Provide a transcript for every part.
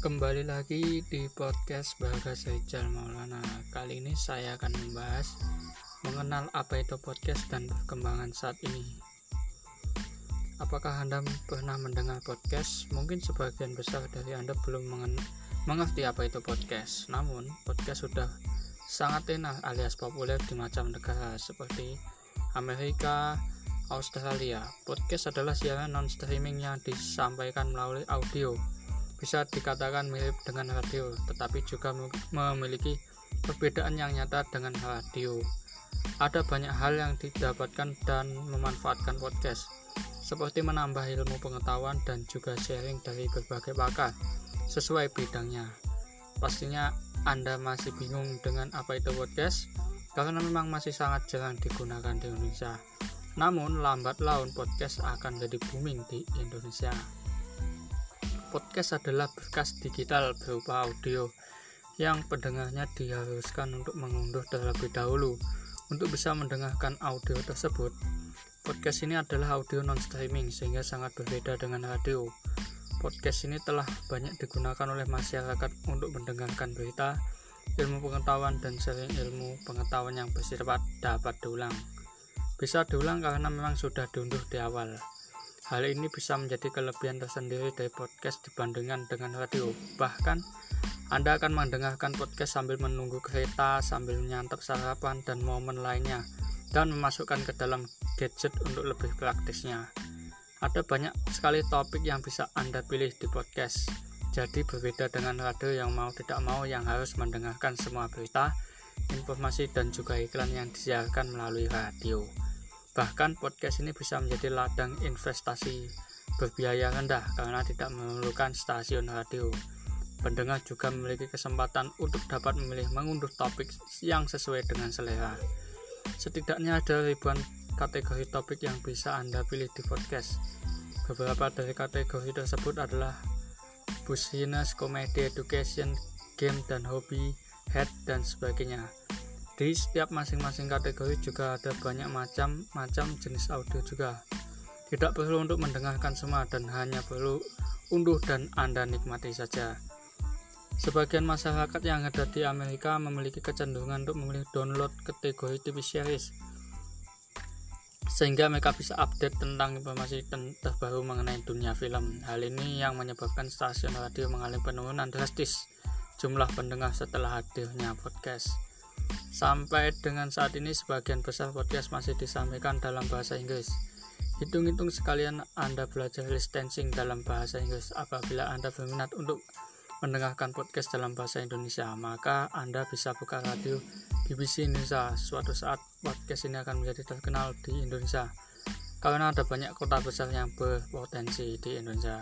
Kembali lagi di podcast Bagas Rijal Maulana. Kali ini saya akan membahas mengenal apa itu podcast dan perkembangan saat ini. Apakah Anda pernah mendengar podcast? Mungkin sebagian besar dari Anda belum mengerti apa itu podcast. Namun, podcast sudah sangat enak alias populer di macam negara seperti Amerika, Australia. Podcast adalah siaran non-streaming yang disampaikan melalui audio bisa dikatakan mirip dengan radio, tetapi juga memiliki perbedaan yang nyata dengan radio. Ada banyak hal yang didapatkan dan memanfaatkan podcast, seperti menambah ilmu pengetahuan dan juga sharing dari berbagai pakar sesuai bidangnya. Pastinya Anda masih bingung dengan apa itu podcast, karena memang masih sangat jarang digunakan di Indonesia. Namun, lambat laun podcast akan jadi booming di Indonesia. Podcast adalah berkas digital berupa audio yang pendengarnya diharuskan untuk mengunduh terlebih dahulu. Untuk bisa mendengarkan audio tersebut, podcast ini adalah audio non-streaming sehingga sangat berbeda dengan radio. Podcast ini telah banyak digunakan oleh masyarakat untuk mendengarkan berita, ilmu pengetahuan, dan sering ilmu pengetahuan yang bersifat dapat diulang. Bisa diulang karena memang sudah diunduh di awal. Hal ini bisa menjadi kelebihan tersendiri dari podcast dibandingkan dengan radio. Bahkan, Anda akan mendengarkan podcast sambil menunggu kereta, sambil menyantap sarapan, dan momen lainnya, dan memasukkan ke dalam gadget untuk lebih praktisnya. Ada banyak sekali topik yang bisa Anda pilih di podcast. Jadi berbeda dengan radio yang mau tidak mau yang harus mendengarkan semua berita, informasi, dan juga iklan yang disiarkan melalui radio. Bahkan podcast ini bisa menjadi ladang investasi berbiaya rendah karena tidak memerlukan stasiun radio. Pendengar juga memiliki kesempatan untuk dapat memilih mengunduh topik yang sesuai dengan selera. Setidaknya ada ribuan kategori topik yang bisa Anda pilih di podcast. Beberapa dari kategori tersebut adalah business, comedy, education, game dan hobi, head dan sebagainya di setiap masing-masing kategori juga ada banyak macam-macam jenis audio juga tidak perlu untuk mendengarkan semua dan hanya perlu unduh dan anda nikmati saja sebagian masyarakat yang ada di Amerika memiliki kecenderungan untuk memilih download kategori TV series sehingga mereka bisa update tentang informasi terbaru mengenai dunia film. Hal ini yang menyebabkan stasiun radio mengalami penurunan drastis jumlah pendengar setelah hadirnya podcast. Sampai dengan saat ini sebagian besar podcast masih disampaikan dalam bahasa Inggris. Hitung-hitung sekalian Anda belajar listening dalam bahasa Inggris apabila Anda berminat untuk mendengarkan podcast dalam bahasa Indonesia, maka Anda bisa buka radio BBC Indonesia. Suatu saat podcast ini akan menjadi terkenal di Indonesia karena ada banyak kota besar yang berpotensi di Indonesia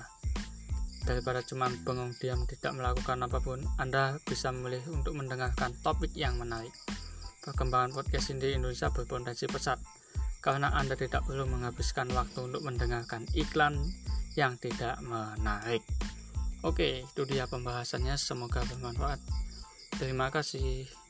daripada cuma bengong diam tidak melakukan apa pun, Anda bisa memilih untuk mendengarkan topik yang menarik. Perkembangan podcast di Indonesia berpotensi pesat, karena Anda tidak perlu menghabiskan waktu untuk mendengarkan iklan yang tidak menarik. Oke, itu dia pembahasannya. Semoga bermanfaat. Terima kasih.